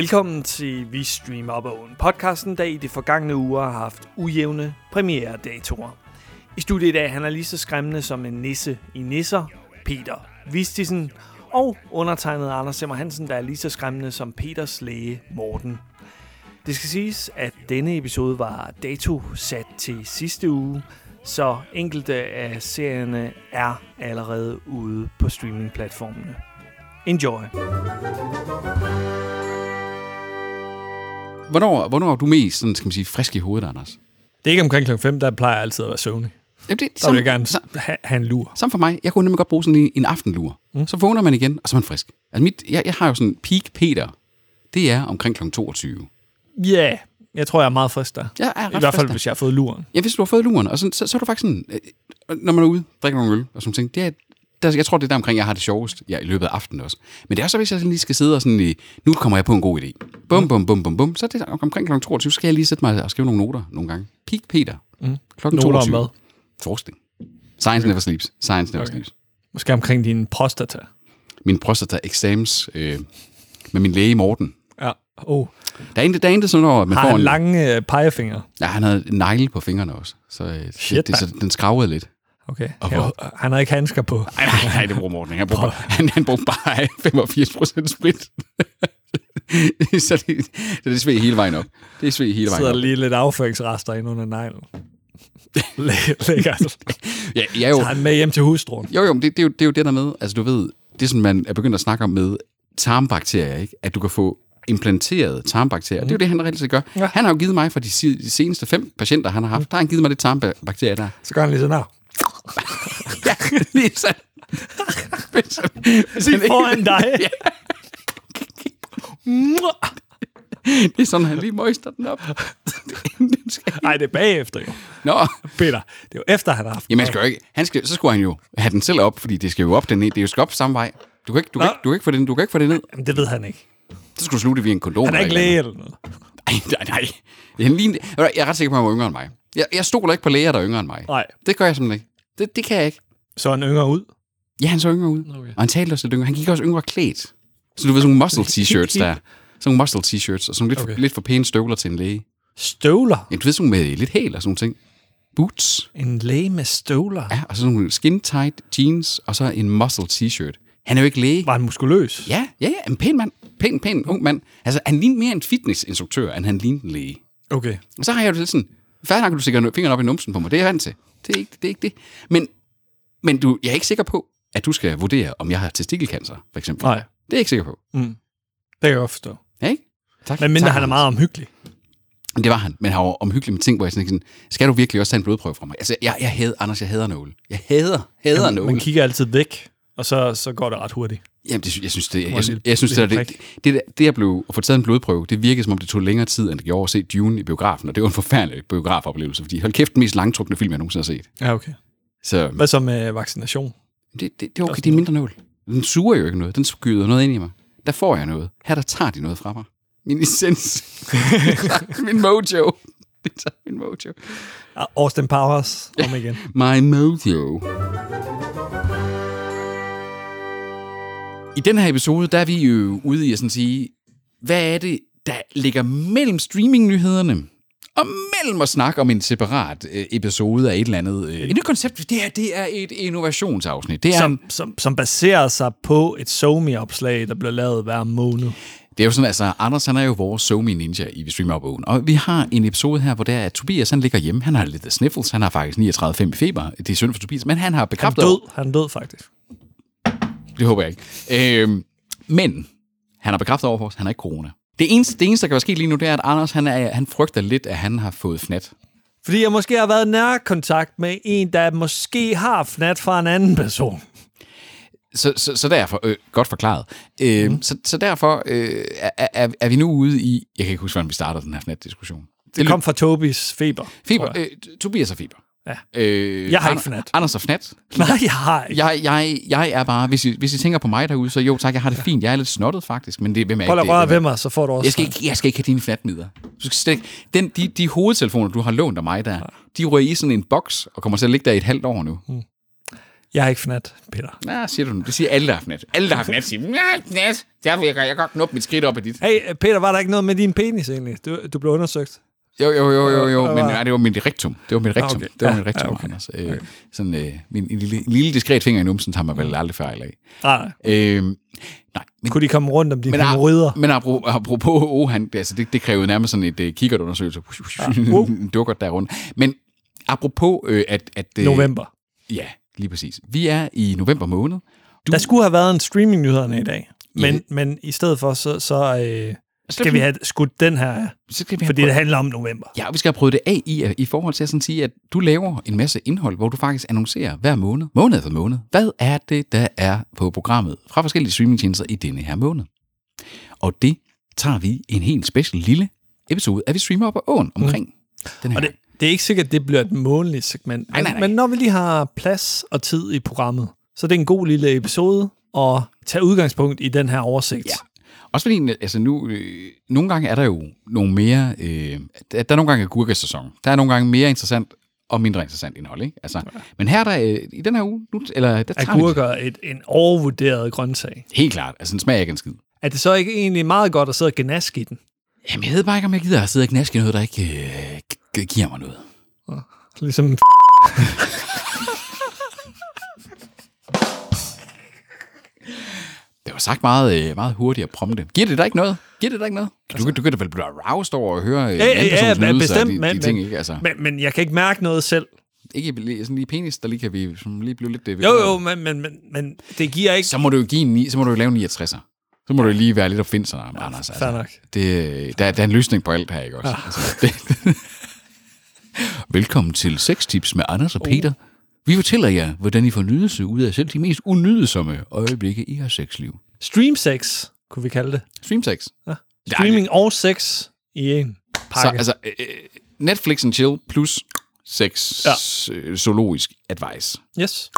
Velkommen til Vi Stream Up Own, podcasten, der i de forgangne uger har haft ujævne premiere-datoer. I studiet i dag han er lige så skræmmende som en nisse i nisser, Peter Vistisen, og undertegnet Anders Simmer Hansen, der er lige så skræmmende som Peters læge Morten. Det skal siges, at denne episode var dato sat til sidste uge, så enkelte af serierne er allerede ude på streamingplatformene. Enjoy! Hvornår, hvornår er du mest sådan, skal man sige, frisk i hovedet, Anders? Det er ikke omkring klokken 5, der plejer jeg altid at være søvnig. Jamen, det, Der vil jeg gerne ha- have en lur. Som for mig, jeg kunne nemlig godt bruge sådan en, en aftenlur. Mm. Så vågner man igen, og så er man frisk. Altså mit, jeg, jeg har jo sådan peak Peter. Det er omkring kl. 22. Ja, yeah, jeg tror, jeg er meget frisk der. Jeg er ret I hvert fald, der. hvis jeg har fået luren. Ja, hvis du har fået luren, og så, så, så er du faktisk sådan, øh, når man er ude, drikker nogle øl og sådan ting, det er, der, jeg tror, det er der omkring, jeg har det sjovest ja, i løbet af aftenen også. Men det er så, hvis jeg lige skal sidde og sådan, i, nu kommer jeg på en god idé. Bum, bum, bum, bum, bum. Så er det omkring kl. 22, så skal jeg lige sætte mig og skrive nogle noter nogle gange. Peak Peter. Mm. Klokken Noter om 22. hvad? Forskning. Science never sleeps. Science never okay. sleeps. Måske omkring din prostata. Min prostata exams øh, med min læge Morten. Ja. Oh. Der er ikke, der er ikke sådan noget, man Har får en... lange øh, pegefinger? Ja, han havde negle på fingrene også. Så, øh, Shit, det, det, så den skravede lidt. Okay. Og hvor- han har ikke handsker på. Nej, nej, nej, det bruger Morten. Han bruger, bare, han, han bruger bare 85 procent sprit. så det, det er sved hele vejen op. Det er sved hele vejen sidder op. lige lidt afføringsrester ind under neglen. Læ- Lækkert. Ja, jeg er jo, Tager han med hjem til hustruen. jo, jo, men det, det, er jo, det er jo det der med, altså du ved, det som man er begyndt at snakke om med tarmbakterier, ikke? at du kan få implanteret tarmbakterier. Mm. Det er jo det, han reelt gør. Ja. Han har jo givet mig, for de, de seneste fem patienter, han har haft, der har han givet mig det tarmbakterier der. Så gør han lige sådan her. Ja, lige sådan. Hvis- hvis han Lige foran dig. Ja. Det er sådan, han lige moister den op. Den Nej, det er bagefter jo. Nå, Peter, det er jo efter, han har haft jamen, han skal jo ikke, han skal, så skulle han jo have den selv op, fordi det skal jo op den. Det er jo skal op samme vej. Du kan ikke, du kan Nå. ikke, du kan ikke få det, du kan ikke få det ned. Jamen, det ved han ikke. Så skulle du slutte via en kondom. Han er ikke læge eller noget. Nej, nej, nej. Han lignede, jeg er ret sikker på, at han var yngre end mig. Jeg, jeg stoler ikke på læger, der er yngre end mig. Nej. Det gør jeg simpelthen ikke. Det, det kan jeg ikke. Så han yngre ud. Ja, han så yngre ud. Okay. Og han talte også lidt yngre. Han gik også yngre klædt. Så du ved, sådan nogle muscle t-shirts der. Sådan nogle muscle t-shirts, og sådan lidt, Okay. okay. lidt for pæne støvler til en læge. Støvler. Ja, du ved, sådan med lidt hæl og sådan nogle ting. Boots. En læge med støvler. Ja, og så nogle skin-tight jeans, og så en muscle t-shirt. Han er jo ikke læge. Var han muskuløs? Ja, ja, ja, en pæn mand. Pæn, pæn, ung mand. Altså, han lignede mere en fitnessinstruktør, end han lignede en læge. Okay. Og så har jeg jo lidt sådan, færdig nok, at du stikker fingeren op i numsen på mig. Det er jeg vant til. Det er ikke det. Er ikke det. Men, men du, jeg er ikke sikker på, at du skal vurdere, om jeg har testikelcancer, for eksempel. Nej. Det er jeg ikke sikker på. Mm. Det kan jeg godt forstå. Ja, ikke? Tak. Men mindre tak, han er meget omhyggelig. Det var han, men han var omhyggelig med ting, hvor jeg sådan, skal du virkelig også tage en blodprøve fra mig? Altså, jeg, jeg hader, Anders, jeg hader nåle. Jeg hader, hader Man, nåle. man kigger altid væk, og så, så går det ret hurtigt. Jamen, det, jeg synes, det, jeg, lille- jeg synes, det, det, det, det, det, at blev at få taget en blodprøve, det virkede som om, det tog længere tid, end det gjorde at se Dune i biografen, og det var en forfærdelig biografoplevelse, fordi hold kæft, den mest langtrukne film, jeg nogensinde har set. Ja, okay. Så Hvad så med vaccination? det, det, det er okay, det er mindre nål. Den suger jo ikke noget, den skyder noget ind i mig. Der får jeg noget. Her der tager de noget fra mig. Min essens. min mojo. Det tager min mojo. Ah, Austin Powers, om igen. My mojo. I den her episode, der er vi jo ude i at sådan sige, hvad er det, der ligger mellem streamingnyhederne og mellem at snakke om en separat øh, episode af et eller andet. Øh, et nyt koncept. Det her, det er et innovationsafsnit. Det er, en, Som, som, som baserer sig på et SoMe-opslag, der bliver lavet hver måned. det er jo sådan, altså, Anders han er jo vores somi ninja i Vi Streamer Bogen. Og vi har en episode her, hvor der er, at Tobias han ligger hjemme. Han har lidt af sniffles. Han har faktisk 39,5 i feber. Det er synd for Tobias, men han har Han bekræftet... død, han død faktisk. Det håber jeg ikke. Øhm, men han har bekræftet over for os, han har ikke corona. Det eneste, det eneste, der kan være sket lige nu, det er, at Anders han, er, han frygter lidt, at han har fået fnat. Fordi jeg måske har været i nærkontakt med en, der måske har fnat fra en anden person. Så, så, så derfor, øh, godt forklaret. Øh, mm. så, så derfor øh, er, er, er vi nu ude i, jeg kan ikke huske, hvordan vi startede den her fnat-diskussion. Det kom fra Tobis feber. Feber, øh, Tobias har feber. Ja. Øh, Jeg har ikke fnat. Anders har fnat. Nej, jeg har ikke. Jeg, jeg, jeg er bare, hvis I, hvis I tænker på mig derude, så jo tak, jeg har det fint. Jeg er lidt snottet faktisk, men det hvem er ikke det? er- ved mig, så får du også Jeg skal, ikke, jeg skal ikke have dine ikke, den, de, de hovedtelefoner, du har lånt af mig der, de ryger i sådan en boks og kommer til at ligge der i et halvt år nu. Jeg er ikke fnat, Peter. Ja, siger du nu. Det siger alle, der har fnat. Alle, der har fnat, siger, ja, fnat. Der vil jeg, jeg kan godt knuppe mit skridt op af dit. Hey, Peter, var der ikke noget med din penis egentlig? Du, du blev undersøgt. Jo, jo, jo, jo, jo, men nej, det var mit rektum. Det var mit rektum. okay. Det var Ja, mit rektum, ja, okay. Anders. Øh, sådan, øh, min en lille, en lille diskret finger i numsen tager mig vel aldrig fejl af. Nej. Øh, nej, men, Kunne de komme rundt om dine men, hemorrider? men apropos, apropos oh, han, altså, det, det krævede nærmest sådan et uh, kikkertundersøgelse. wow. en dukker der rundt. Men apropos, øh, at... at øh, November. Ja, lige præcis. Vi er i november måned. Du, Der skulle have været en streaming-nyhederne i dag. Men, Ja. men i stedet for, så, så øh, så skal vi have skudt den her så skal vi fordi det handler om november. Ja, vi skal have prøvet det af i, i forhold til at sådan sige, at du laver en masse indhold, hvor du faktisk annoncerer hver måned, måned efter måned. Hvad er det, der er på programmet fra forskellige streamingtjenester i denne her måned? Og det tager vi en helt special lille episode, at vi streamer op på åen omkring mm. den her. Og det, det er ikke sikkert, at det bliver et månedligt segment. Nej, nej, nej. Men når vi lige har plads og tid i programmet, så er det en god lille episode at tage udgangspunkt i den her oversigt. Ja. Også fordi, altså nu, øh, nogle gange er der jo nogle mere, øh, der, der er nogle gange agurkesæson. Der er nogle gange mere interessant og mindre interessant indhold, ikke? Altså, men her er der, øh, i den her uge, nu, eller der tager Agurker er et, en overvurderet grøntsag. helt klart, altså den smager ikke en skid. Er det så ikke egentlig meget godt at sidde og gnaske i den? Jamen, jeg ved bare ikke, om jeg gider at sidde og knaske i noget, der ikke øh, giver mig noget. Ligesom var sagt meget, øh, meget hurtigt at prompte. Giver det dig ikke noget? Giver det dig ikke noget? Du, kan- du kan da vel blive aroused over at høre øh, Ja, ja, en ja, persons ja, bestemt, de, de men- ting, men- ikke? Altså, men, men jeg kan ikke mærke noget selv. ikke lige- sådan lige penis, der lige kan vi sådan lige blive lidt... Øh, Jo, jo, men, men, men, men det giver ikke... Så må du jo give en, så må du jo lave en 69'er. Så må du lige være lidt opfindsom, ja, Anders. fair nok. det, der, der er en løsning på alt her, ikke også? Ja. Altså, det, Velkommen til Sex Tips med Anders og Peter. Vi fortæller jer, hvordan I får nydelse ud af selv de mest unydelsomme øjeblikke i jeres sexliv. Stream sex, kunne vi kalde det. Stream sex. Ja. Streaming og sex i en Så pakke. altså, øh, Netflix and chill plus sex Ja. øh, zoologisk advice. yes.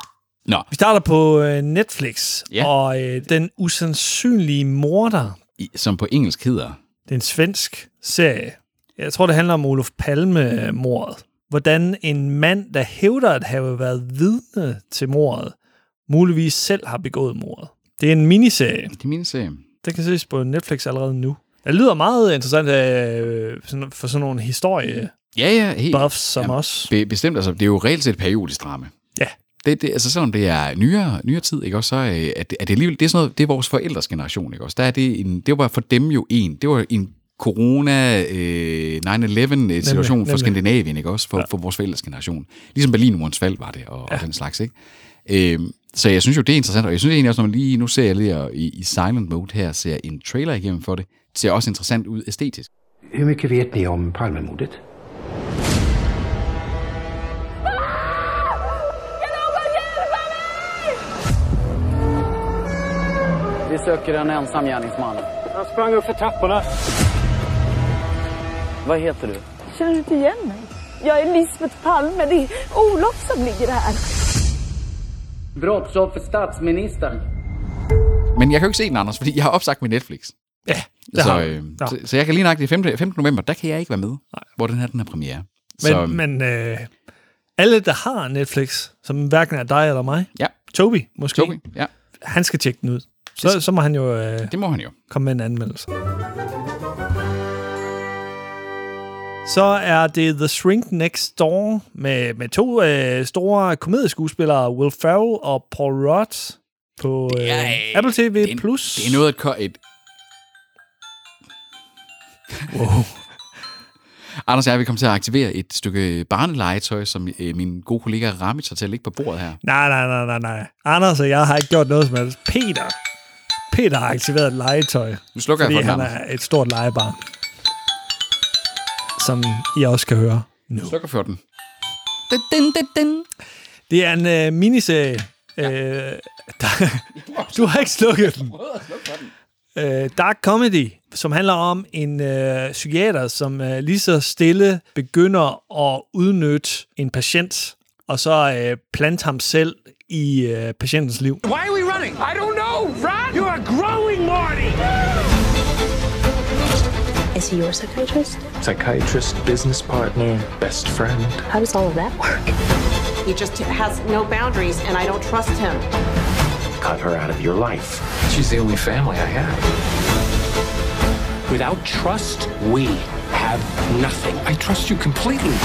Nå, Vi starter på øh, Netflix, Ja. og øh, Den Usandsynlige Morder. i, som på engelsk hedder... Det er en svensk serie. Jeg tror, det handler om Olof Palme-mordet. Hvordan en mand, der hævder at have været vidne til mordet, muligvis selv har begået mordet. Det er en miniserie. Det er min serie. Den kan ses på Netflix allerede nu. Det lyder meget interessant øh, for sådan nogle historiebuffs Ja, ja, helt. som Jamen, os. Be, bestemt, altså, det er jo reelt set periodisk drama. Ja. Det, det, altså selvom det er nyere, nyere tid, ikke også, så øh, er det, er det alligevel, det er sådan noget, det er vores forældres generation, ikke også. Der er det en, det var for dem jo en, det var en corona øh, 9-11 situation for. Skandinavien, ikke også, for, ja. for vores forældres generation. Ligesom Berlinmurens fald var det, og, ja. og den slags, ikke? Øhm, så jeg synes jo, det er interessant, og jeg synes egentlig også, når man lige, nu ser jeg lige i, i silent mode her, ser en trailer igennem for det, det ser også interessant ud æstetisk. Hur mycket vet ni om Palmemordet? Vi söker en ensam gärningsman. Han sprang upp för trapporna. Vad heter du? Känner du inte igen mig? Jag är Lisbeth Palme. Det är Olof som ligger här. Brottsoffer statsministern. Men jeg kan jo ikke se den, Anders, fordi jeg har opsagt med Netflix. Ja, det så, har øh, ja. så, så jeg kan lige nok det 15. 15. november, der kan jeg ikke være med, Nej. hvor den her den er premiere. Men, så, men øh, alle, der har Netflix, som hverken er dig eller mig, ja, Toby måske, Toby, ja, han skal tjekke den ud. Så, så må han jo øh, det må han jo. komme med en anmeldelse. Så er det The Shrink Next Door med, med to øh, store komedieskuespillere, Will Ferrell og Paul Rudd på øh, er, øh, Apple TV+. Det er, Plus. det er noget at... Et, Wow. Anders og jeg vil komme til at aktivere et stykke barnelegetøj, som øh, min gode kollega Ramit har til at ligge på bordet her. Nej, nej, nej, nej, nej. Anders og jeg har ikke gjort noget som helst. Peter. Peter har aktiveret et legetøj, Nu slukker fordi jeg for han den, Anders. er et stort legebarn. Som I også kan høre nu. Slukker for den. Den, den, den, den. Det er en øh, miniserie. Øh, der, du har ikke slukket den. Øh, dark comedy, som handler om en øh, psykiater, som øh, lige så stille begynder at udnytte en patient, og så øh, plante ham selv i øh, patientens liv. Why are we running? I don't know. Run! You are growing, Marty. Is he your psychiatrist? Psychiatrist, business partner, best friend. How does all of that work? He just has no boundaries, and I don't trust him. Cut her out of your life. She's the only family I have. Without trust, we have nothing. I trust you completely.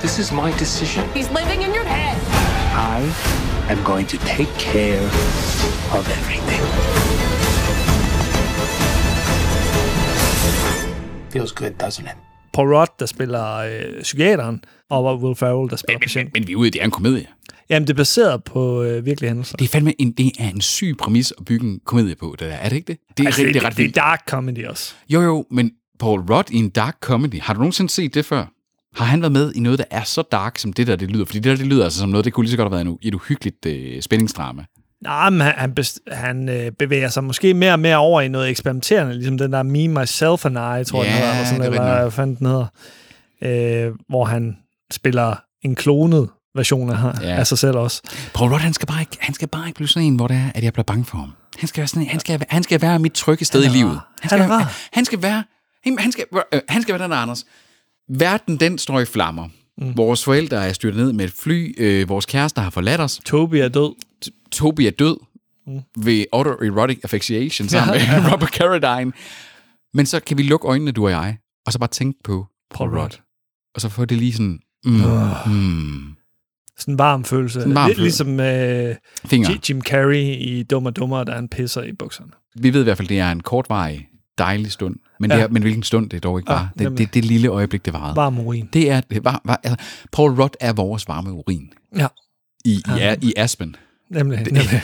This is my decision. He's living in your head. I am going to take care of everything. Feels good, doesn't it? Paul Rudd, der spiller øh, psykiateren, og Will Ferrell, der spiller Men, men, patienten. men vi er ude, i- det er en komedie. Jamen, det er baseret på øh, virkelige hændelser. Det er fandme en, det er en syg præmis at bygge en komedie på, det der. Er det ikke det? Det er, altså, rigtig, det, det er ret det er vildt. dark comedy også. Jo, jo, men Paul Rudd i en dark comedy, har du nogensinde set det før? Har han været med i noget, der er så dark, som det der, det lyder? Fordi det der, det lyder altså som noget, det kunne lige så godt have været en, et uhyggeligt øh, spændingsdrama. Nej, men han, han, han øh, bevæger sig måske mere og mere over i noget eksperimenterende, ligesom den der Me, Myself and I, tror jeg, Ja, hedder, eller sådan, er eller hvad fanden den hedder, øh, hvor han spiller en klonet version af, Ja. af sig selv også. Paul Rudd, han skal, bare ikke, han skal bare ikke blive sådan en, hvor det er, at jeg bliver bange for ham. Han skal være, sådan han skal, han skal være mit trygge sted i livet. Han skal, Han være- han skal være, han skal, øh, han skal være den der, Anders. Verden, den står i flammer. Mm. Vores forældre er styrtet ned med et fly. Øh, vores kærester har forladt os. Toby er død. Toby er død mm. ved autoerotic asphyxiation sammen med Robert Carradine. Men så kan vi lukke øjnene, du og jeg, og så bare tænke på Paul Rudd. Og så får det lige sådan... Mm, mm, Sådan en varm følelse. Sådan en varm Lidt følelse. ligesom øh, Jim Carrey i Dum og Dummer, der han pisser i bukserne. Vi ved i hvert fald, det er en kortvarig, dejlig stund. Men, ja. Ja. det er, men hvilken stund det er dog ikke Ja, bare. det, det, det lille øjeblik, det varede. Varm urin. Det er, det var, var, altså, Paul Rudd er vores varme urin. Ja, I, i, ja. i Aspen. Nemlig. nemlig.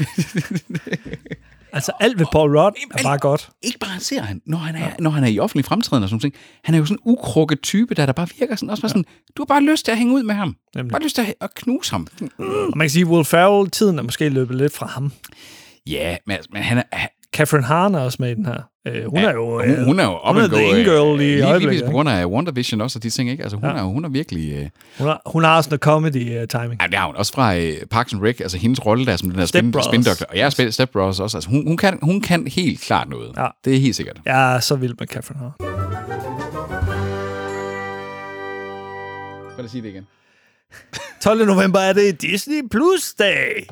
altså alt ved Paul Rudd er bare godt. Ikke bare ser han, når han er, når han er i offentlig fremtræden og sådan noget. Han er jo sådan en ukrukket type, der, der bare virker sådan, også bare sådan, du har bare lyst til at hænge ud med ham. Nemlig. Bare lyst til at, at knuse ham. Og man kan sige, at Will Ferrell, tiden er måske løbet lidt fra ham. Ja, men, altså, men han er, han- Catherine Hahn er også med i den her. Øh, hun er jo... hun, hun er jo op hun er and go, the øh, in-girl i lige, lige på grund af WandaVision også, og de ting, ikke? Altså, hun, ja. er, jo- hun er virkelig... Øh, Hun har, hun har også noget comedy-timing. Ja, det har hun også fra øh, Parks and Rec, altså hendes rolle der som den der spin, spindoktor. Og jeg spil- Step Brothers også. Altså, hun, hun, kan, hun kan helt klart noget. Ja. Det er helt sikkert. Er så vild med Catherine Hahn. Prøv at sige det igen. 12. november er det Disney Plus dag.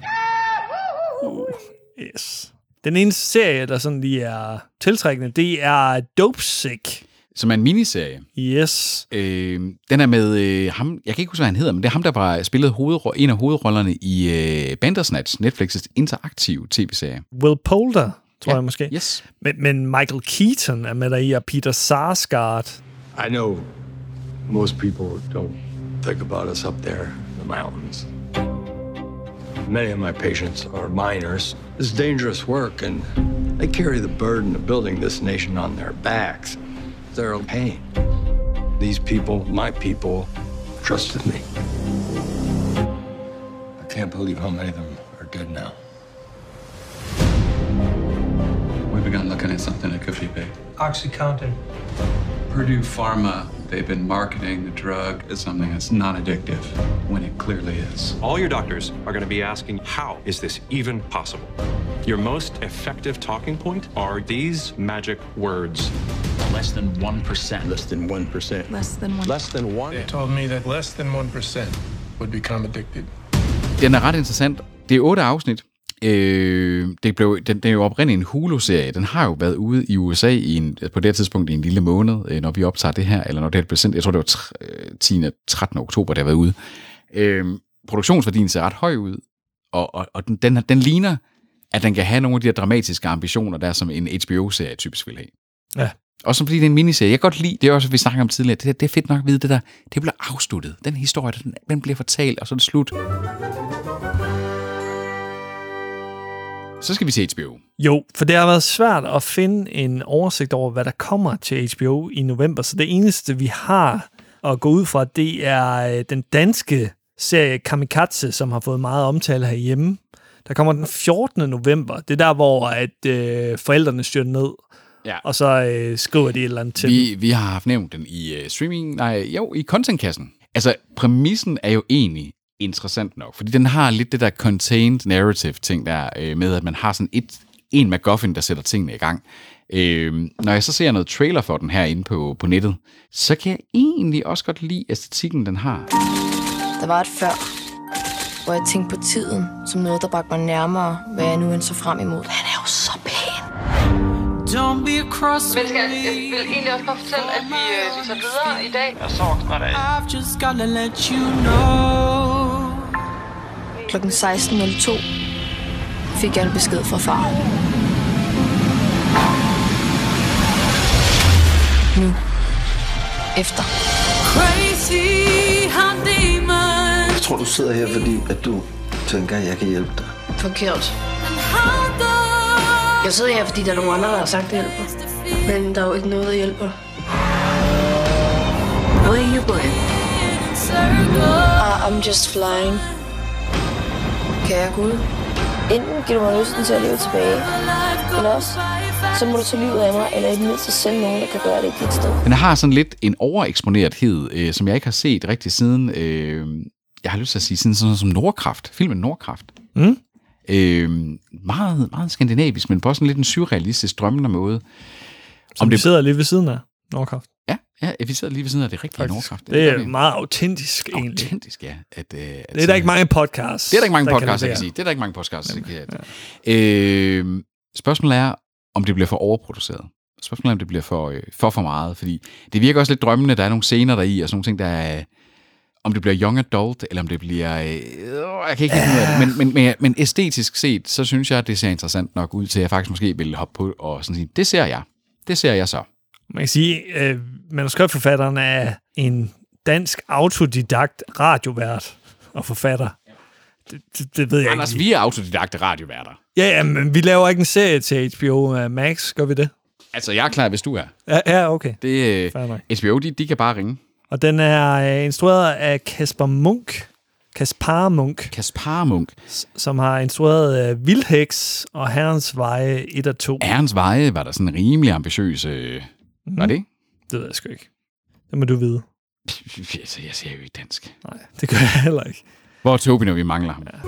Uh, yes. Den eneste serie, der sådan lige er tiltrækkende, det er Dope Sick. Som er en miniserie. Yes. Øh, den er med øh, ham, jeg kan ikke huske, hvad han hedder, men det er ham, der var spillet hovedro- en af hovedrollerne i øh, Bandersnatch, Netflix's interaktive tv-serie. Will Polder, tror Ja. jeg måske. Yes. Men, men Michael Keaton er med der i, og Peter Sarsgaard. I know most people don't think about us up there in the mountains. Many of my patients are miners. It's dangerous work, and they carry the burden of building this nation on their backs. They're in pain. These people, my people, trusted me. I can't believe how many of them are dead now. Begun looking at something that could be big. OxyContin. Purdue Pharma, they've been marketing the drug as something that's non addictive when it clearly is. All your doctors are going to be asking, how is this even possible? Your most effective talking point are these magic words. Less than 1%. Less than 1%. Less than one. Less than one. They told me that less than 1% would become addicted. Den er ret interessant. Det er otte afsnit. Øh, det blev, den, den er jo oprindeligt en Hulu-serie. Den har jo været ude i USA i en, på det tidspunkt i en lille måned, øh, når vi optager det her, eller når det her blev sendt. Jeg tror, det var tr- øh, 10. 13. oktober, det har været ude. Øh, produktionsværdien ser ret høj ud, og, og, og den, den, den ligner, at den kan have nogle af de her dramatiske ambitioner, der som en HBO-serie typisk vil have. Ja. Også fordi det er en miniserie. Jeg kan godt lide, det er også, vi snakker om tidligere, det, der- det er fedt nok at vide, det der, det bliver afsluttet. Den historie, den, den bliver fortalt, og så er det slut. Så skal vi se HBO. Jo, for det har været svært at finde en oversigt over, hvad der kommer til HBO i november. Så det eneste, vi har at gå ud fra, det er øh, den danske serie Kamikaze, som har fået meget omtale herhjemme. Der kommer den 14. november. Det er der, hvor at, øh, forældrene styrter ned, Ja. og så øh, skriver de et eller andet til dem. Vi, vi har haft nævnt den i uh, streaming, nej, jo, i contentkassen. Altså, præmissen er jo egentlig interessant nok, fordi den har lidt det der contained narrative ting der, øh, med at man har sådan et, en MacGuffin, der sætter tingene i gang. Øh, når jeg så ser noget trailer for den her inde på, på nettet, så kan jeg egentlig også godt lide æstetikken, den har. Der var et før, hvor jeg tænkte på tiden som noget, der bragte mig nærmere, hvad jeg nu end så frem imod. Han er jo så pæn. Don't be across Men skal, jeg vil egentlig også bare fortælle, at vi, øh, vi tager videre i dag. Jeg savner dig. I've just gotta let you know. Klokken 16.02 fik jeg en besked fra far. Nu. Efter. Crazy Jeg tror, du sidder her, fordi at du tænker, at jeg kan hjælpe dig. Forkert. Jeg sidder her, fordi der er nogle andre, der har sagt, det hjælper. Men der er jo ikke noget, der hjælper. Where are you going? Uh, I'm just flying. Kære Gud, enten giver du mig lysten til at leve tilbage, eller også, så må du tage livet af mig, eller i det mindste sende nogen, der kan gøre det i dit sted. Den har sådan lidt en overeksponerethed, øh, som jeg ikke har set rigtig siden, øh, jeg har lyst til at sige, siden sådan noget som Nordkraft, filmen Nordkraft. Mm. Øh, meget, meget skandinavisk, men på sådan lidt en surrealistisk drømmende måde. Som det sidder lige ved siden af Nordkraft. Ja, vi sidder lige ved siden af det rigtige. Nordkraft. Det er gør vi. meget autentisk, egentlig. Autentisk, ja. At, øh, at Det er der ikke mange podcasts. Det er der ikke mange der podcasts, jeg kan sige. Det er der ikke mange podcasts, jeg kan ja. øh, Spørgsmålet er, om det bliver for overproduceret. Spørgsmålet er, om det bliver for, øh, for for meget, fordi det virker også lidt drømmende, der er nogle scener der i, og sådan nogle ting, der er, om det bliver young adult, eller om det bliver, øh, jeg kan ikke finde ud af det, men, men, men, men æstetisk set, så synes jeg, at det ser interessant nok ud til, at jeg faktisk måske vil hoppe på og sådan sige, det ser jeg. Det ser jeg så. Man kan sige, øh, manuskriptforfatteren er en dansk autodidakt radiovært og forfatter. Det, det, det ved jeg Anders, ikke. vi er autodidakte radioværter. Ja, ja, men vi laver ikke en serie til HBO uh, Max, gør vi det? Altså, jeg er klar, hvis du er. Ja, ja okay. Det, nok. øh, HBO, de, de kan bare ringe. Og den er øh, instrueret af Kasper Munk. Kaspar Munk. Kaspar Munk. Som har instrueret øh, Vildheks og Herrens Veje 1 og 2. Herrens Veje var der sådan rimelig ambitiøs... Øh, Mhm. Var det ikke? Det ved jeg sgu ikke. Det må du vide. Altså, jeg ser jo ikke dansk. Nej, det gør jeg heller ikke. Hvor er Tobi, når vi mangler ham? Ja.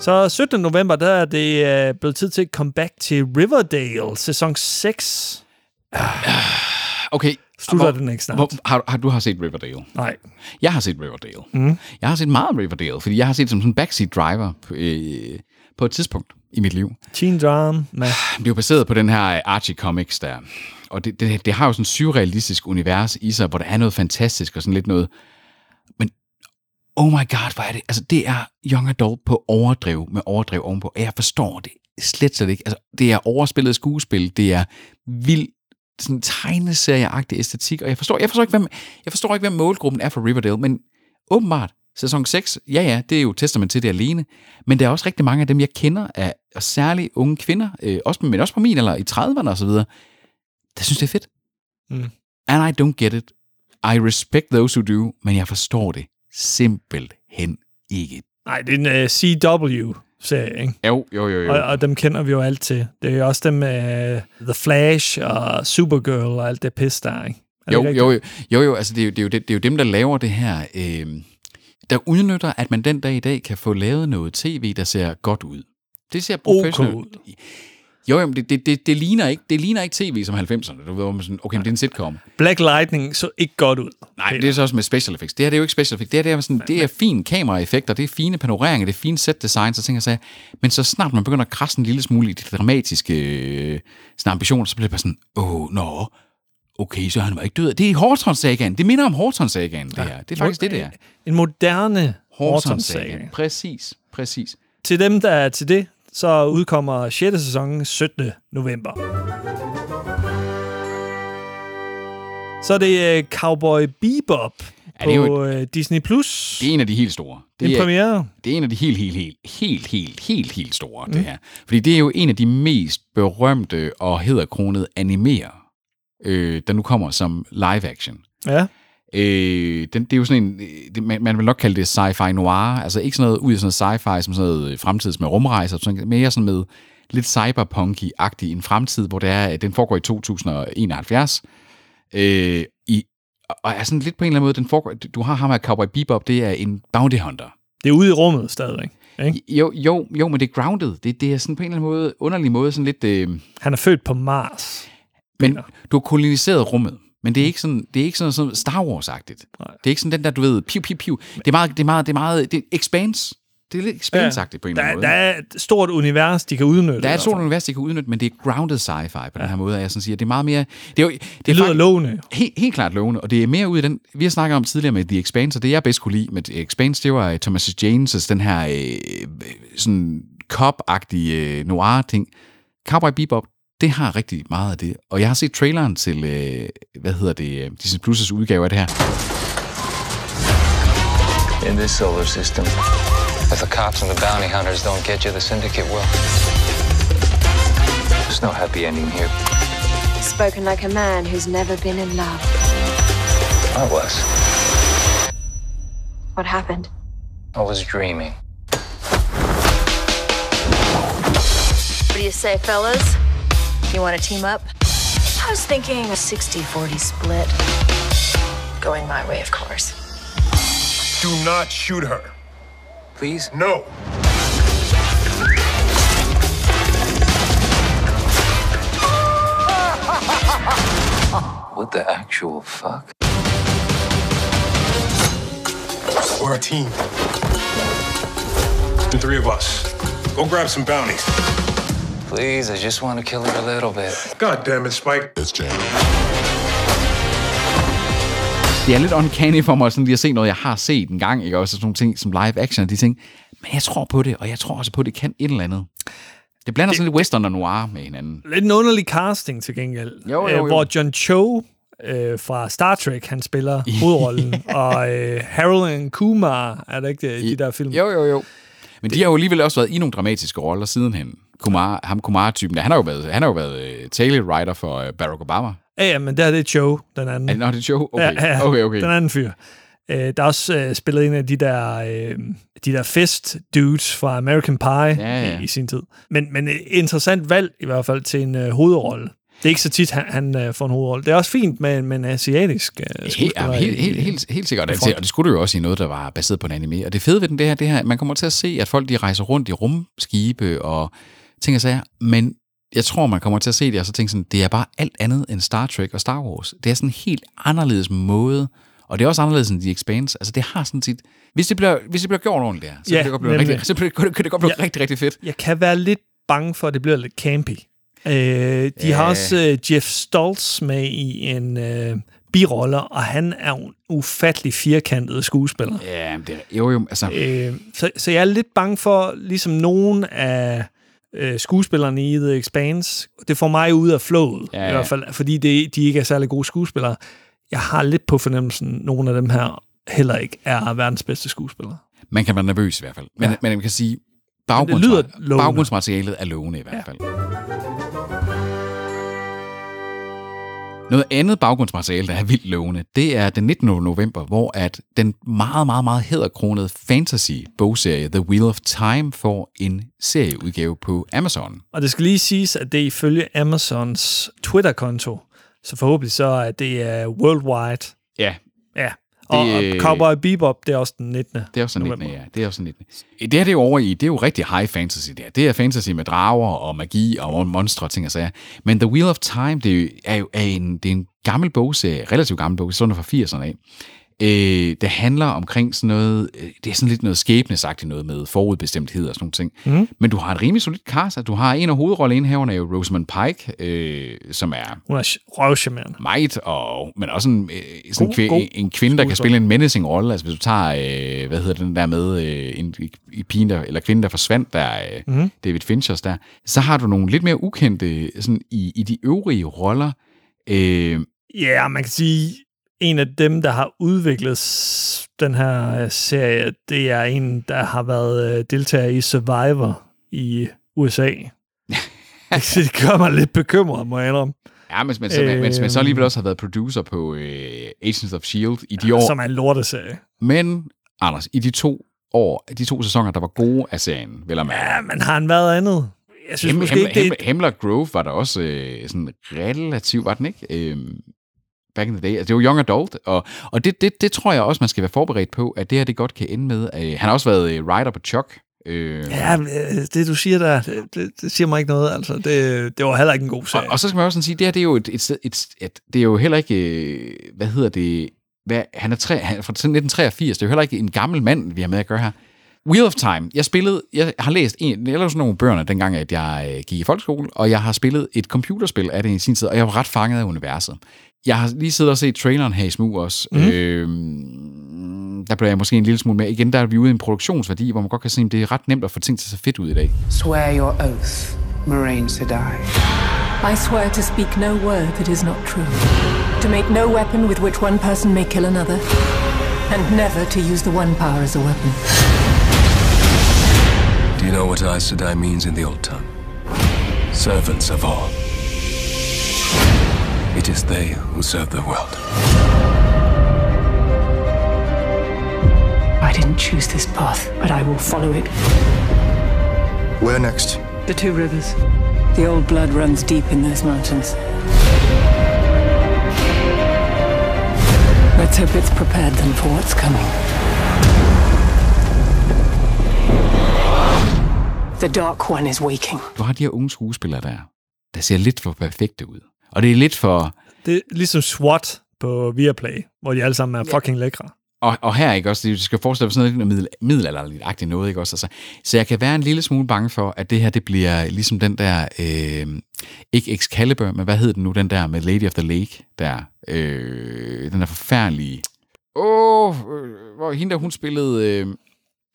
Så 17. november, der er det øh, blevet tid til at komme back til Riverdale, sæson 6. Okay. Slutter hvor, den ikke snart? Hvor, har, har, du har set Riverdale? Nej. Jeg har set Riverdale. Mm. Jeg har set meget Riverdale, fordi jeg har set som sådan en backseat driver på, øh, på et tidspunkt i mit liv. Teen Drama. Det er jo baseret på den her Archie Comics der. Og det, det, det har jo sådan et surrealistisk univers i sig, hvor der er noget fantastisk og sådan lidt noget... Men oh my god, hvor er det... Altså, det er young adult på overdrev med overdrev ovenpå. Og jeg forstår det slet slet ikke. Altså, det er overspillet skuespil. Det er vild sådan tegneserieagtig æstetik, og jeg forstår, jeg forstår ikke, hvem, jeg forstår ikke, hvem målgruppen er for Riverdale, men åbenbart, sæson 6, ja ja, det er jo testament til det alene, men der er også rigtig mange af dem, jeg kender, af, og særligt unge kvinder, øh, også, men også på min eller i 30'erne og så videre, der synes, det er fedt. Mm. And I don't get it. I respect those who do, men jeg forstår det simpelthen ikke. Nej, det er en uh, CW-serie, ikke? Jo, jo, jo. jo. Og, og dem kender vi jo alt til. Det er også dem med uh, The Flash og Supergirl og alt det pis der, ikke? Er Jo, jo, jo, jo, jo, altså det er jo, det, er jo, det, det er jo dem, der laver det her, øh, der udnytter, at man den dag i dag kan få lavet noget tv, der ser godt ud. Det ser professionelt ud. Jo, jo, men det, det, det, det, ligner ikke, det ligner ikke tv som 90'erne. Du ved, man sådan, okay, men det er en sitcom. Black Lightning så ikke godt ud. Nej, det er så også med special effects. Det her det er jo ikke special effects. Det her det er, sådan, det er fine kameraeffekter, det er fine panoreringer, det er fine set design, så tænker jeg så, men så snart man begynder at krasse en lille smule i de dramatiske øh, sådan ambitioner, så bliver det bare sådan, åh, oh, nå, okay, så han var ikke død. Det er Hortons-sagaen. Det minder om Hortons-sagaen, det her. Det er faktisk det, det er. En moderne. Hortons-saga. Præcis, præcis. Til dem, der er til det, så udkommer 6. sæson 17. november. Så er det uh, Cowboy Bebop Ja, det er jo på uh, Disney+. Plus. Det er en af de helt store. Det En er, premiere. Det er en af de helt, helt, helt, helt, helt, helt, helt store, mm. det her. Fordi det er jo en af de mest berømte og hedderkronede animerer, øh, der nu kommer som live action. Ja. Øh, den, det er jo sådan en, øh, det, man, man vil nok kalde det sci-fi noir, altså ikke sådan noget ud i sådan noget sci-fi som sådan noget fremtids med rumrejser, sådan, mere sådan med lidt cyberpunky-agtig en fremtid, hvor det er, at den foregår i 2071, øh, i, og er sådan lidt på en eller anden måde, den foregår, du har ham her Cowboy Bebop, det er en bounty hunter. Det er ude i rummet stadigvæk. Ikke? Jo, jo, jo, men det er grounded. Det, det er sådan på en eller anden måde, underlig måde, sådan lidt... Øh, Han er født på Mars. Men du har koloniseret rummet. Men det er ikke sådan, det er ikke sådan, sådan Star Wars-agtigt. Det er ikke sådan den der, du ved, piu, piu, piu. Det er meget, det er meget, det er meget, det er expanse. Det er lidt expanse-agtigt på en der, eller anden der måde. er et stort univers, de kan udnytte. Der er et stort univers, de kan udnytte, men det er grounded sci-fi på den her måde, jeg sådan siger. Det er meget mere... Det, er jo, det, Det lyder lovende. Helt, helt klart lovende, og det er mere ud i den... Vi har snakket om tidligere med The Expanse, og det jeg bedst kunne lide med The Expanse, det var øh, Thomas James' den her øh, sådan cop-agtige øh, noir-ting. Cowboy Bebop, det har rigtig meget af det. Og jeg har set traileren til, øh, hvad hedder det, øh, Disney Plus' udgave af det her. In this solar system, if the cops and the bounty hunters don't get you, the syndicate will. There's no happy ending here. Spoken like a man who's never been in love. I was. What happened? I was dreaming. What do you say, fellas? You want to team up? I was thinking a 60-40 split. Going my way, of course. Do not shoot her. Please? No. What the actual fuck? We're a team. The three of us. Go grab some bounties. Please, I just want to kill her a little bit. God damn it, Spike. It's James. Det er lidt uncanny for mig sådan lige at se noget, jeg har set en gang, ikke? Også sådan nogle ting som live action og de ting. Men jeg tror på det, og jeg tror også på, at det kan et eller andet. Det blander sådan lidt western og noir med hinanden. Lidt en underlig casting til gengæld. Jo, jo, jo. Øh, hvor John Cho øh, fra Star Trek, han spiller hovedrollen, og øh, Harold and Kumar, er det ikke det, de der film? Jo, jo, jo. Men de har jo alligevel også været i nogle dramatiske roller sidenhen. Kumar, ham Kumar-typen, han har jo været, han har jo været uh, tale writer for uh, Barack Obama. Ja, ja, men der er det Cho, den anden. Nå, det er Joe? Okay, Ja, ja, okay, okay. Den anden fyr. Øh, der er også øh, spillet en af de der, øh, de der fest dudes fra American Pie Ja, ja. I, i sin tid. Men, men interessant valg i hvert fald til en øh, hovedrolle. Det er ikke så tit, han, han øh, får en hovedrolle. Det er også fint med, med en asiatisk øh, Helt, skuespiller. helt, i- helt, helt, helt sikkert. Altså, og det skulle det jo også i noget, der var baseret på en anime. Og det fede ved den, det her, det her, man kommer til at se, at folk de rejser rundt i rumskibe og ting og sager, men jeg tror, man kommer til at se det, og så tænke sådan, det er bare alt andet end Star Trek og Star Wars. Det er sådan en helt anderledes måde, og det er også anderledes end The Expanse. Altså, det har sådan set... Hvis det bliver, hvis det bliver gjort ordentligt der, så Ja, kan det godt blive, rigtig, så kan det godt blive Ja. rigtig, rigtig fedt. Jeg kan være lidt bange for, at det bliver lidt campy. Øh, de Ja. har også øh, Jeff Stoltz med i en øh, birolle, og han er en ufattelig firkantet skuespiller. Ja, det er, jo, jo, altså... Øh, så, så jeg er lidt bange for, ligesom nogen af øh, skuespillerne i The Expanse, det får mig ud af flowet, Ja, ja, ja. i hvert fald, fordi det, de ikke er særlig gode skuespillere. Jeg har lidt på fornemmelsen, nogle af dem her heller ikke er verdens bedste skuespillere. Man kan være nervøs i hvert fald. Men, ja. men man kan sige, Men det lyder baggrundsma- lovende. baggrundsmaterialet er lovende i hvert fald. Noget andet baggrundsmateriale, der er vildt lovende, det er den 19. november, hvor at den meget, meget, meget hæderkronede fantasy-bogserie The Wheel of Time får en serieudgave på Amazon. Og det skal lige siges, at det er ifølge Amazons Twitter-konto, så forhåbentlig så er det er worldwide. Ja. Ja. Og, Det- Cowboy Bebop, det er også den 19. Det er også den 19. Ja, det er også den 19. Det er det jo over i, det er jo rigtig high fantasy der. Det er fantasy med drager og magi og monstre og ting og sager. Men The Wheel of Time, det er jo, er er en, det er en gammel bogserie, relativt gammel bog, sådan fra 80'erne af. Øh, det handler omkring sådan noget, øh, det er sådan lidt noget skæbnesagtigt noget med forudbestemthed og sådan nogle ting. Mhm. Men du har et rimelig solidt cast. at Du har en af hovedrolleindhaverne er jo Rosamund Pike, øh, som er Hun er røvchammerende. meget, og, men også en, øh, sådan God- god, god kvi, en kvinde, der kan spille en menacing rolle. Altså hvis du tager, øh, hvad hedder den der med, øh, en, i pigen, der, eller kvinden, der forsvandt, der øh, mm. David Finchers der, så har du nogle lidt mere ukendte sådan, i, i de øvrige roller. Øh, Ja, man kan sige, en af dem, der har udviklet den her øh, serie, det er en, der har været øh, deltager i Survivor i USA. det gør mig lidt bekymret, må jeg indrømme. ja, men, men, så, øh, men, men så alligevel også har været producer på øh, Agents of S.H.I.E.L.D. i de år. Som er en lorteserie. Men, Anders, i de to år, de to sæsoner, der var gode af serien, vel og. Ja, men har han været andet? Jeg synes Hem, måske Hem, ikke, det Hem, er... Hemlock Grove var der også øh, sådan relativt, var den ikke? Øhm, back in the day. Altså, det var young adult, og, og det, det, det tror jeg også, man skal være forberedt på, at det her det godt kan ende med. Øh, han har også været øh, writer på Chuck, Øh, Ja, øh, det du siger der, det, det, det siger mig ikke noget. Altså, det, det var heller ikke en god og, serie. og så skal man også sådan sige, det her det er jo et, et, sted- et, et, det er jo heller ikke, øh, hvad hedder det, hvad, han er tre, han fra 1983, det er jo heller ikke en gammel mand, vi har med at gøre her. Wheel of Time. Jeg spillede, jeg har læst en, lavede sådan nogle bøger, dengang at jeg øh, gik i folkeskole, og jeg har spillet et computerspil af det i sin tid, og jeg var ret fanget af universet. Jeg har lige siddet og set traileren her i smug også. Mm. Øh, der blev jeg måske en lille smule mere. Igen, der er vi ude i en produktionsværdi, hvor man godt kan se, at det er ret nemt at få ting til at se fedt ud i dag. Swear your oath, Moraine Sedai. I swear to speak no word that is not true, to make no weapon with which one person may kill another, and never to use the one power as a weapon. Do you know what Aes Sedai means in the old tongue? Servants of all. It is they who serve the world. I didn't choose this path, but I will follow it. Where next? The two rivers. The old blood runs deep in those mountains. Let's hope it's prepared them for what's coming. The Dark One is waking. Du har de her unge skuespillere der, der ser lidt for perfekte ud. Og det er lidt for... Det er ligesom SWAT på Viaplay, hvor de alle sammen er fucking lækre. Og, og her, ikke også, det skal forestille sig sådan noget middel, middelalderligt noget, ikke også? Altså, så jeg kan være en lille smule bange for, at det her, det bliver ligesom den der, øh, ikke Excalibur, men hvad hed den nu, den der med Lady of the Lake, der, øh, den der forfærdelige, åh, oh, hvor hende der, hun spillede øh,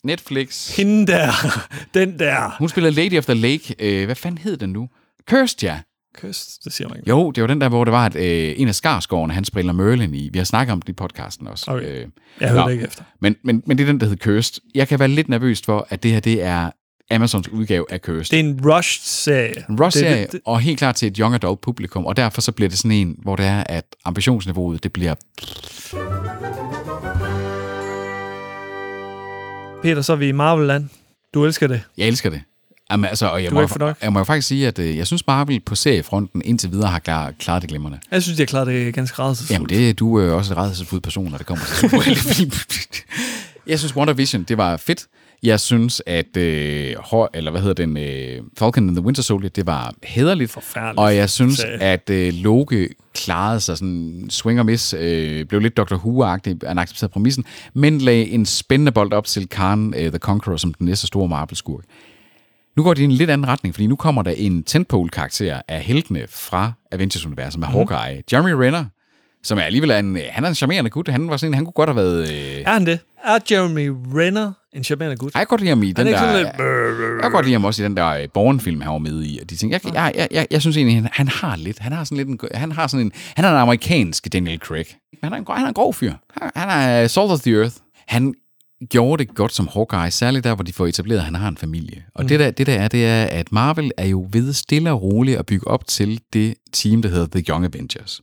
Netflix. Hende der, den der. Hun spillede Lady of the Lake, øh, hvad fanden hed den nu? Cursed, ja. Kyst, det siger man ikke. Jo, det var den der, hvor det var, at øh, en af Skarsgårdene, han spiller Merlin i. Vi har snakket om det i podcasten også. Okay. Øh, Jeg hørte ikke efter. Men, men, men det er den, der hedder Cursed. Jeg kan være lidt nervøs for, at det her, det er Amazons udgave af Cursed. Det er en Rushed-serie. En Rush-serie, Det- det- og helt klart til et young adult publikum, og derfor så bliver det sådan en, hvor det er, at ambitionsniveauet, det bliver... Peter, så er vi i Marvel-land. Du elsker det. Jeg elsker det. Jamen, altså, og jeg, Du må, nok? jeg må jo faktisk sige, at øh, jeg synes, Marvel på seriefronten indtil videre har klar, klaret det glimrende. Jeg synes, de har klaret det ganske rædselsfuldt. Jamen, det, du er jo også en rædselsfuld person, når det kommer til superheltefilm. jeg synes, WandaVision, det var fedt. Jeg synes, at øh, hår, eller hvad hedder den, øh, Falcon and the Winter Soldier, det var hederligt. Forfærdeligt. Og jeg synes, serie. at øh, Loki klarede sig sådan swing og miss, øh, blev lidt Dr. Who-agtig, han accepterede præmissen, men lagde en spændende bold op til Khan øh, the Conqueror som den næste store Marvel-skurk. Nu går det i en lidt anden retning, fordi nu kommer der en tentpole-karakter af heltene fra Avengers-universet med. Hawkeye. Jeremy Renner, som er alligevel en, han er en charmerende gut. Han var sådan en, han kunne godt have været... Øh, Er han det? Er Jeremy Renner en charmerende gut? jeg kan godt lide ham i den er der... lidt... Jeg kan godt lide ham også i den der øh, Bourne-film, han var med i, og de ting. Jeg, jeg, jeg, jeg, jeg synes egentlig, han, han har lidt, han har sådan lidt en, han har sådan en, han er en amerikansk Daniel Craig. Han er en, han er en grov fyr. Han, han er salt of the earth. Han gjorde det godt som Hawkeye, særligt der, hvor de får etableret, at han har en familie. Og Mm. det, der, det der er, det er, at Marvel er jo ved stille og roligt at bygge op til det team, der hedder The Young Avengers.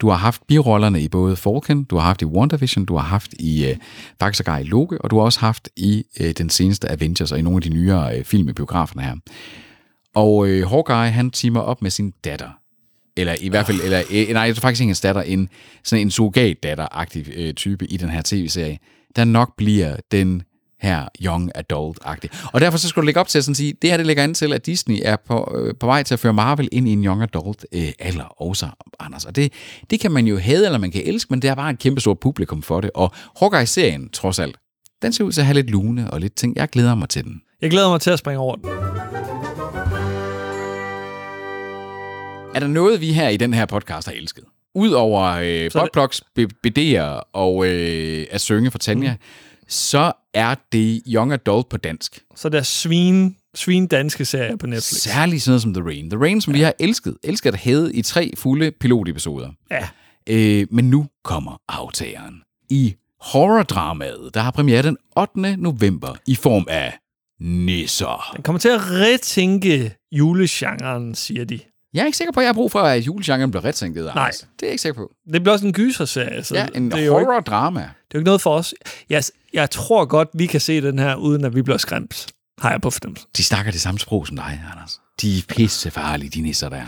Du har haft birollerne i både Falcon, du har haft i WandaVision, du har haft i øh, faktisk sågar i Loki, og du har også haft i øh, den seneste Avengers og i nogle af de nyere øh, film i biograferne her. Og øh, Hawkeye, han teamer op med sin datter. Eller i hvert fald, eller, øh, nej, jeg tror faktisk ikke hendes datter, en, sådan en surrogat-datter-agtig øh, type i den her tv-serie, der nok bliver den her young adult-agtig. Og derfor så skulle du lægge op til at sådan sige, det her det lægger an til, at Disney er på, øh, på vej til at føre Marvel ind i en young adult øh, også, Anders. Og det, det kan man jo hade, eller man kan elske, men det er bare et kæmpe stort publikum for det. Og Hawkeye-serien, trods alt, den ser ud til at have lidt lune og lidt ting. Jeg glæder mig til den. Jeg glæder mig til at springe over den. Er der noget, vi her i den her podcast har elsket? Udover øh, botplugs, BD'er og øh, at synge for Tanja, mm. så er det Young Adult på dansk. Så der er svin, svin danske serier på Netflix. Særligt sådan noget som The Rain. The Rain, som ja. vi har elsket. Elsket at have i tre fulde pilotepisoder. Ja. Øh, men nu kommer aftageren. I horrordramaet, der har premiere den 8. november i form af Nisser. Den kommer til at retænke julegenren, siger de. Jeg er ikke sikker på, at jeg har brug for, at julegenren bliver retænket. Nej. Det er jeg ikke sikker på. Det bliver også en gyserserie. Så Ja, en er horror-drama. det er jo ikke noget for os. Jeg, jeg tror godt, vi kan se den her, uden at vi bliver skræmt. Har jeg på fornemmelse. De snakker det samme sprog som dig, Anders. De er pissefarlige, de nisser der.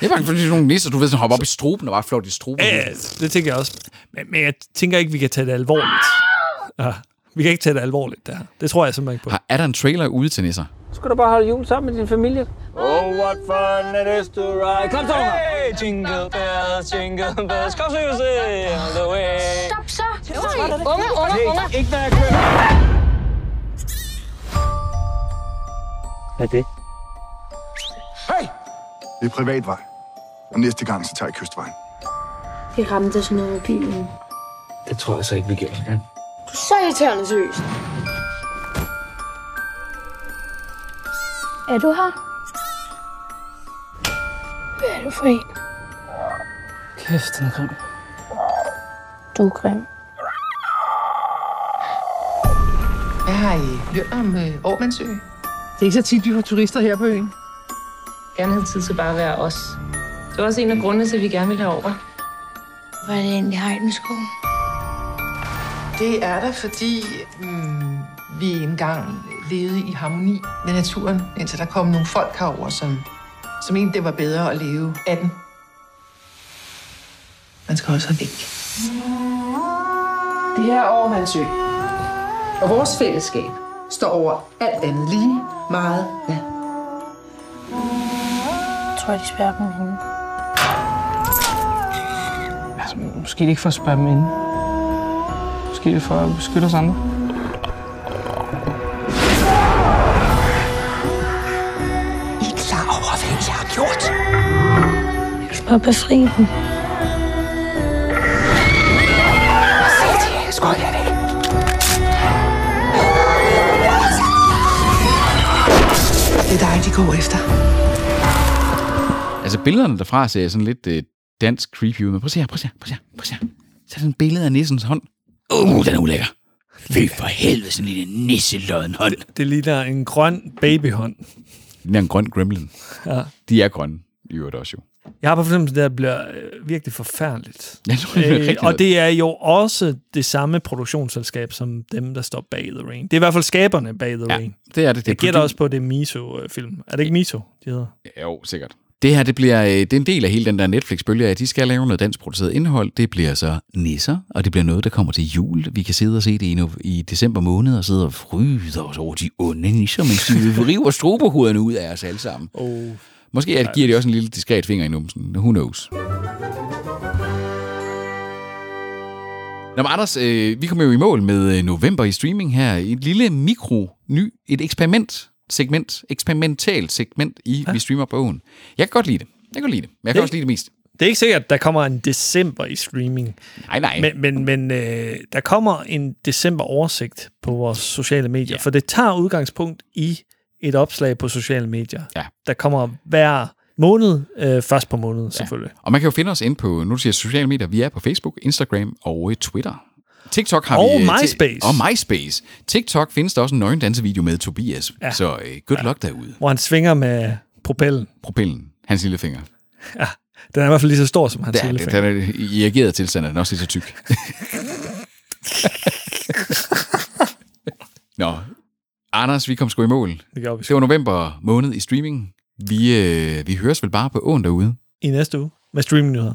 jeg er bange for, at de nogle nisser, du ved, som hopper op i struben og bare flår de struben. Ja, ja, det tænker jeg også. Men, men jeg tænker ikke, vi kan tage det alvorligt. Ja, Vi kan ikke tage det alvorligt, det her. Det tror jeg simpelthen ikke på. Har, er der en trailer ude til nisser? Så skal du bare holde jul sammen med din familie. Oh, what fun it is to ride. Kom så, Hey, jingle bells, jingle bells. Kom så, Jose, on the way. Stop så! Unge, unge, unge. Ikke når jeg kører. Hvad er det? Hey! Det er privatvej. Og næste gang, så tager jeg kystvejen. Vi ramte sådan noget med bilen. Det tror jeg så ikke, vi gjorde. Ja. Du er så irriterende seriøst. Er du her? Hvad er du for en? Kæft, den er grim. Du er grim. Hvad har I hørt om øh, Aarmandsø? Det er ikke så tit, vi får turister her på øen. Gerne have tid til bare at være os. Det var også en af grundene til, at vi gerne ville herover. Hvor er det egentlig Heidenskoven? Det er der, fordi mm, vi engang levede i harmoni med naturen, indtil der kom nogle folk herover, som, som egentlig det var bedre at leve af den. Man skal også have væk. Det her er Aarmandsø. Og vores fællesskab står over alt andet lige meget vand. Jeg tror, de spærrer dem hende. Altså, måske ikke for at spørge dem ind. Måske for at beskytte os andre. I er klar over, hvad I har gjort? Jeg skal bare befri dem. Skål jer væk. Det er dig, de går efter. Altså billederne derfra ser sådan lidt øh, dansk creepy ud, men prøv at se her, prøv at se her, prøv at se her, prøv at se her. Så er sådan et billede af nissens hånd. Uh, den er ulækker. Fy for helvede, sådan en lille nisselodden hånd. Det ligner en grøn babyhånd. Det ligner en grøn gremlin. Ja. De er grønne, i øvrigt også jo. Jeg har på fornemmelse, at det bliver øh, virkelig forfærdeligt. Tror, det bliver rigtig og det er jo også det samme produktionsselskab, som dem, der står bag The Rain. Det er i hvert fald skaberne bag The Ja, Rain. det er det. Det er Jeg gætter produ- også på, det er Miso-film. Er det ikke Miso, de hedder? Jo, sikkert. Det her, det bliver øh, det er en del af hele den der Netflix-bølge, at de skal lave noget dansk produceret indhold. Det bliver så nisser, og det bliver noget, der kommer til jul. Vi kan sidde og se det i, no- i december måned, og sidde og fryde os over de onde nisser, mens de river strobehovederne ud af os alle sammen. Oh. Måske at giver de også en lille diskret finger i numsen. Who knows? Nå, men Anders, øh, vi kommer jo i mål med øh, november i streaming her. Et lille mikro, ny, et eksperiment, segment, eksperimentalt segment i ja. Vi Streamer Bogen. Jeg kan godt lide det. Jeg kan godt lide det. Men jeg kan Det- også lide det mest. Det er ikke sikkert, at der kommer en december i streaming. Nej, nej. Men, men, men øh, der kommer en december-oversigt på vores sociale medier, ja. for det tager udgangspunkt i et opslag på sociale medier. Ja. Der kommer hver måned, øh, først på måneden selvfølgelig. Og man kan jo finde os ind på, nu du siger sociale medier, vi er på Facebook, Instagram og Twitter. TikTok har Og vi... øh, ti- MySpace. Og MySpace. TikTok findes der også en nøgendansevideo med Tobias. Ja. Ja. Så øh, good luck derude. Hvor han svinger med propellen. Propellen. Hans lille finger. Ja, den er i hvert fald lige så stor som hans er, lille finger. den er, I reageret tilstand er den også lige så tyk. Nå, Anders, vi kom sgu i mål. Det gjorde vi Det var november måned i streaming. Vi, øh, vi høres vel bare på åen derude. I næste uge med streamingnyheder.